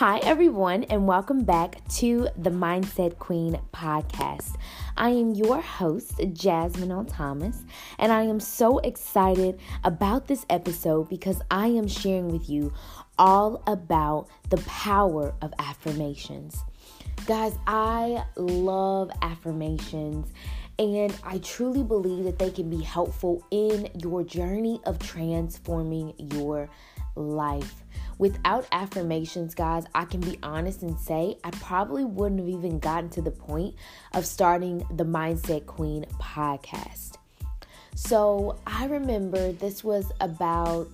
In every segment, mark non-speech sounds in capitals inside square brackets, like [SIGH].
Hi, everyone, and welcome back to the Mindset Queen podcast. I am your host, Jasmine L. Thomas, and I am so excited about this episode because I am sharing with you all about the power of affirmations. Guys, I love affirmations and I truly believe that they can be helpful in your journey of transforming your life. Without affirmations, guys, I can be honest and say I probably wouldn't have even gotten to the point of starting the Mindset Queen podcast. So I remember this was about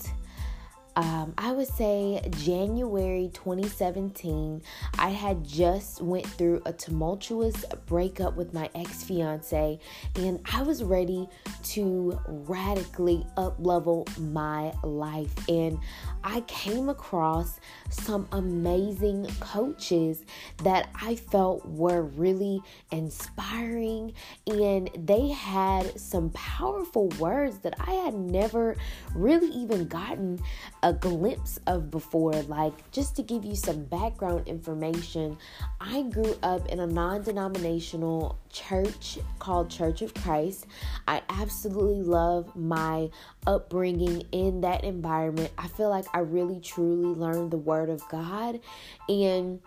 um, I would say January 2017, I had just went through a tumultuous breakup with my ex-fiance and I was ready to radically up level my life. And I came across some amazing coaches that I felt were really inspiring and they had some powerful words that I had never really even gotten a glimpse of before. Like, just to give you some background information, I grew up in a non denominational church called Church of Christ. I absolutely love my upbringing in that environment. I feel like I really truly learned the Word of God and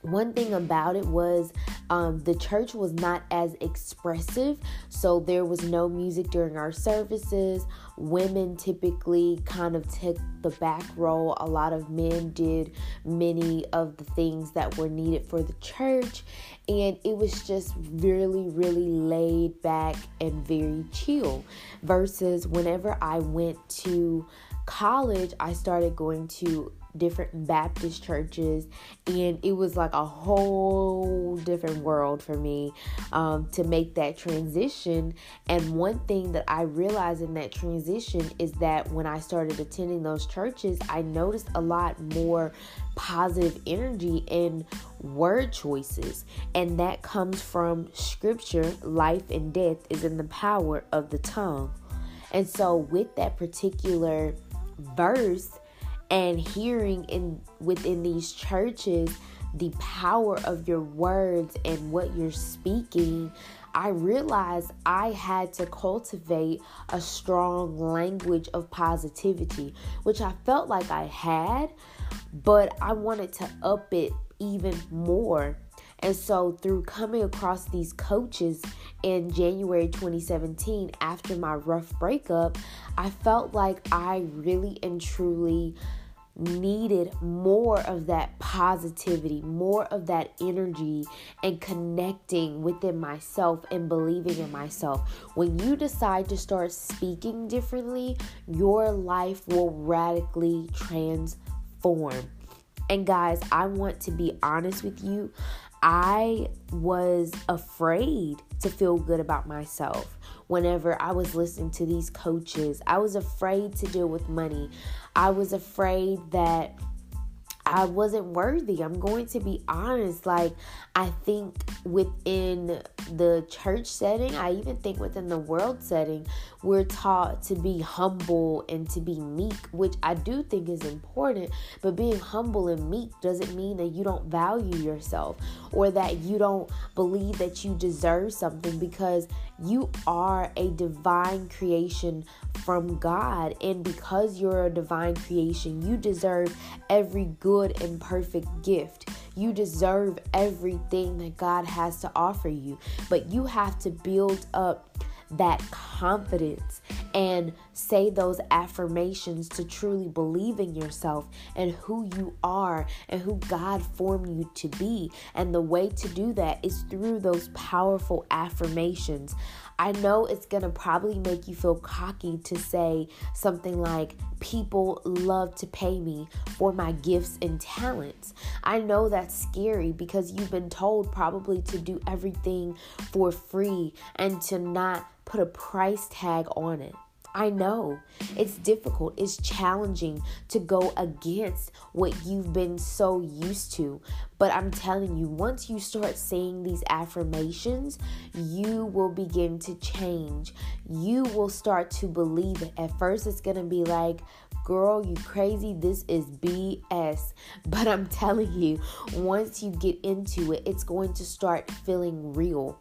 one thing about it was um, the church was not as expressive, so there was no music during our services. Women typically kind of took the back role. A lot of men did many of the things that were needed for the church, and it was just really, really laid back and very chill. Versus whenever I went to college, I started going to different Baptist churches, and it was like a whole different world for me um, to make that transition. And one thing that I realized in that transition is that when I started attending those churches, I noticed a lot more positive energy and word choices, and that comes from scripture life and death is in the power of the tongue. And so, with that particular verse, and hearing in within these churches the power of your words and what you're speaking I realized I had to cultivate a strong language of positivity, which I felt like I had, but I wanted to up it even more. And so, through coming across these coaches in January 2017, after my rough breakup, I felt like I really and truly needed more of that positivity, more of that energy, and connecting within myself and believing in myself. When you decide to start speaking differently, your life will radically transform. And guys, I want to be honest with you. I was afraid to feel good about myself whenever I was listening to these coaches. I was afraid to deal with money. I was afraid that I wasn't worthy. I'm going to be honest. Like, I think within the church setting, I even think within the world setting, we're taught to be humble and to be meek, which I do think is important. But being humble and meek doesn't mean that you don't value yourself or that you don't believe that you deserve something because you are a divine creation from God. And because you're a divine creation, you deserve every good and perfect gift. You deserve everything that God has to offer you. But you have to build up that confidence and say those affirmations to truly believe in yourself and who you are and who God formed you to be. And the way to do that is through those powerful affirmations. I know it's gonna probably make you feel cocky to say something like, People love to pay me for my gifts and talents. I know that's scary because you've been told probably to do everything for free and to not put a price tag on it. I know it's difficult, it's challenging to go against what you've been so used to. But I'm telling you, once you start saying these affirmations, you will begin to change. You will start to believe it. At first, it's going to be like, girl, you crazy. This is BS. [LAUGHS] But I'm telling you, once you get into it, it's going to start feeling real.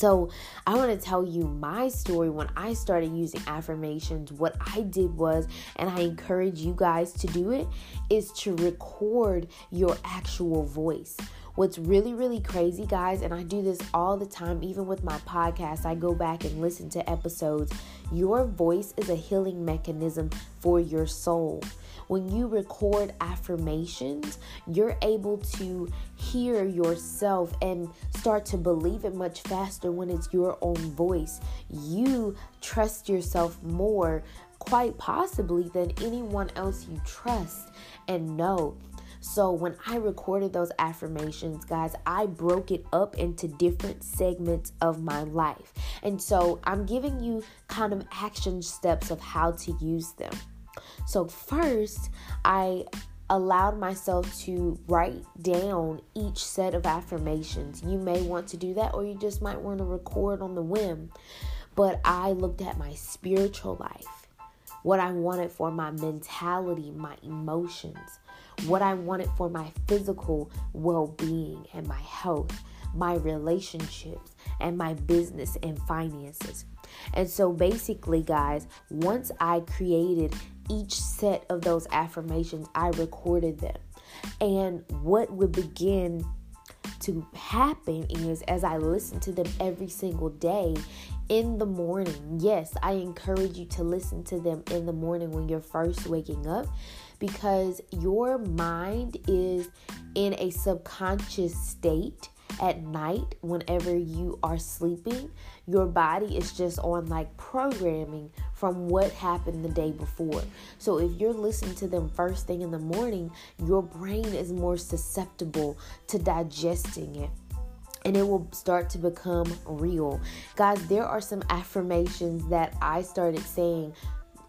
So, I want to tell you my story when I started using affirmations. What I did was, and I encourage you guys to do it, is to record your actual voice. What's really, really crazy, guys, and I do this all the time, even with my podcast, I go back and listen to episodes. Your voice is a healing mechanism for your soul. When you record affirmations, you're able to hear yourself and start to believe it much faster when it's your own voice. You trust yourself more, quite possibly, than anyone else you trust and know. So when I recorded those affirmations, guys, I broke it up into different segments of my life. And so I'm giving you kind of action steps of how to use them. So, first, I allowed myself to write down each set of affirmations. You may want to do that, or you just might want to record on the whim. But I looked at my spiritual life, what I wanted for my mentality, my emotions, what I wanted for my physical well being and my health, my relationships, and my business and finances. And so basically, guys, once I created each set of those affirmations, I recorded them. And what would begin to happen is as I listen to them every single day in the morning. Yes, I encourage you to listen to them in the morning when you're first waking up because your mind is in a subconscious state at night whenever you are sleeping your body is just on like programming from what happened the day before so if you're listening to them first thing in the morning your brain is more susceptible to digesting it and it will start to become real. Guys, there are some affirmations that I started saying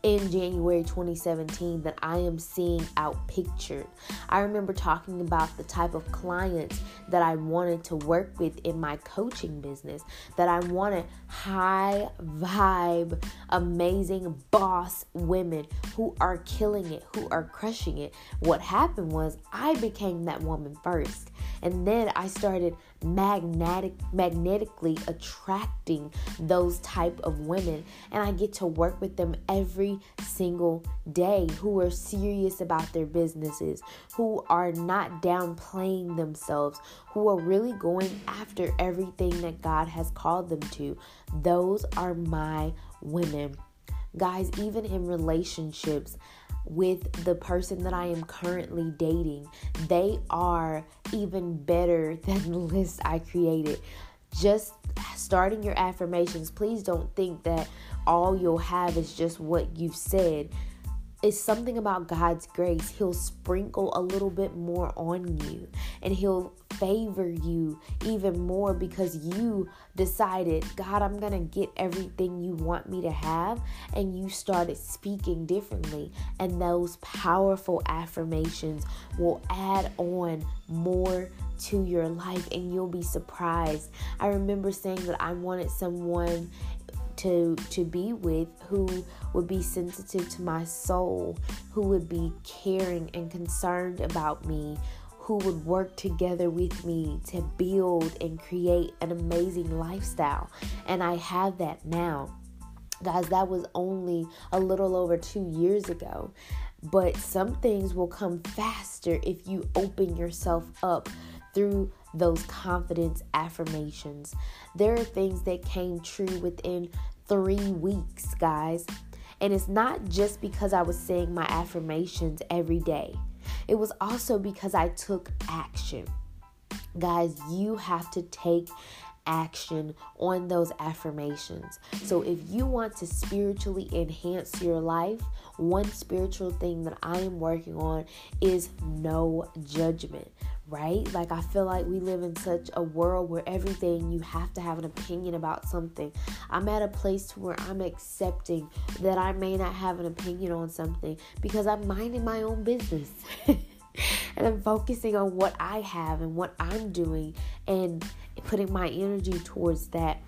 in January 2017 that I am seeing out pictured. I remember talking about the type of clients that I wanted to work with in my coaching business, that I wanted high vibe, amazing boss women who are killing it, who are crushing it. What happened was I became that woman first. And then I started magnetic magnetically attracting those type of women and I get to work with them every single day who are serious about their businesses, who are not downplaying themselves, who are really going after everything that God has called them to. Those are my women. Guys, even in relationships, with the person that I am currently dating, they are even better [LAUGHS] than the list I created. Just starting your affirmations, please don't think that all you'll have is just what you've said it's something about God's grace. He'll sprinkle a little bit more on you and He'll favor you even more because you decided, God, I'm going to get everything you want me to have. And you started speaking differently. And those powerful affirmations will add on more to your life and you'll be surprised. I remember saying that I wanted someone to to be with who would be sensitive to my soul who would be caring and concerned about me who would work together with me to build and create an amazing lifestyle and I have that now guys that was only a little over 2 years ago but some things will come faster if you open yourself up through those confidence affirmations. There are things that came true within three weeks, guys. And it's not just because I was saying my affirmations every day, it was also because I took action. Guys, you have to take action on those affirmations. So, if you want to spiritually enhance your life, one spiritual thing that I am working on is no judgment right? Like, I feel like we live in such a world where everything you have to have an opinion about something. I'm at a place to where I'm accepting that I may not have an opinion on something because I'm minding my own business. [LAUGHS] and I'm focusing on what I have and what I'm doing and putting my energy towards that.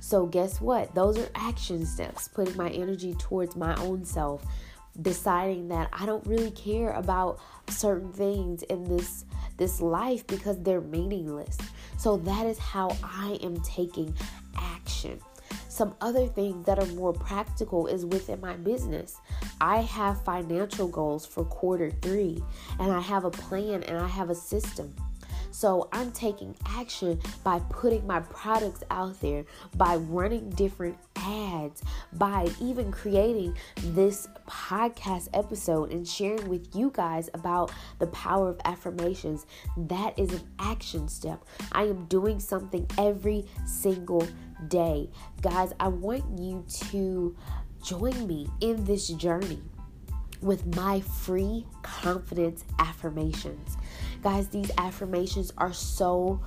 So, guess what? Those are action steps, putting my energy towards my own self, deciding that I don't really care about certain things in this this life because they're meaningless. So that is how I am taking action. Some other things that are more practical is within my business. I have financial goals for quarter 3 and I have a plan and I have a system. So I'm taking action by putting my products out there, by running different ads, by even creating this podcast episode and sharing with you guys about the power of affirmations. That is an action step. I am doing something every single day. Guys, I want you to join me in this journey with my free confidence affirmations. Guys, these affirmations are so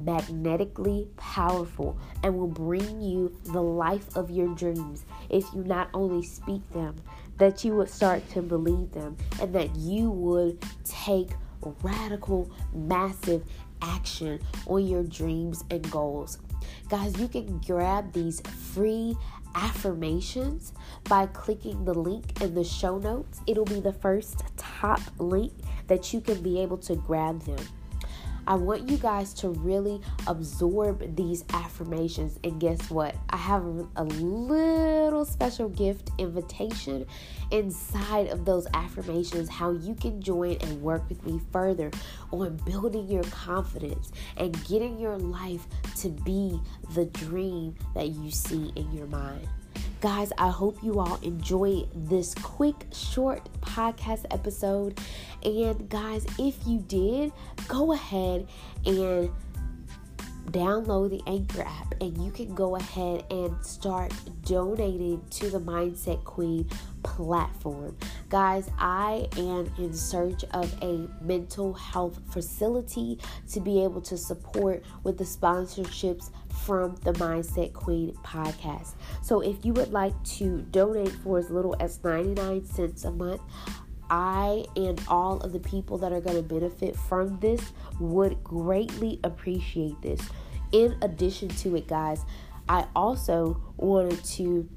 magnetically powerful and will bring you the life of your dreams if you not only speak them, that you would start to believe them, and that you would take radical, massive action on your dreams and goals. Guys, you can grab these free affirmations by clicking the link in the show notes. It'll be the first top link that you can be able to grab them. I want you guys to really absorb these affirmations. And guess what? I have a little special gift invitation inside of those affirmations how you can join and work with me further on building your confidence and getting your life to be the dream that you see in your mind. Guys, I hope you all enjoy this quick, short podcast episode. And guys, if you did, go ahead and download the Anchor app and you can go ahead and start donating to the Mindset Queen platform. Guys, I am in search of a mental health facility to be able to support with the sponsorships from the Mindset Queen podcast. So if you would like to donate for as little as 99 cents a month, I and all of the people that are going to benefit from this would greatly appreciate this. In addition to it, guys, I also wanted to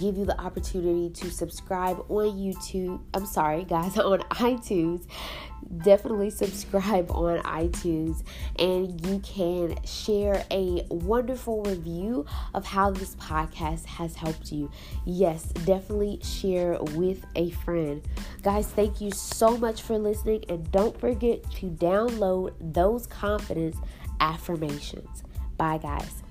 give you the opportunity to subscribe on YouTube. I'm sorry, guys, [LAUGHS] on iTunes. Definitely subscribe on iTunes and you can share a wonderful review of how this podcast has helped you. Yes, definitely share with a friend. Guys, thank you so much for listening and don't forget to download those confidence affirmations. Bye, guys.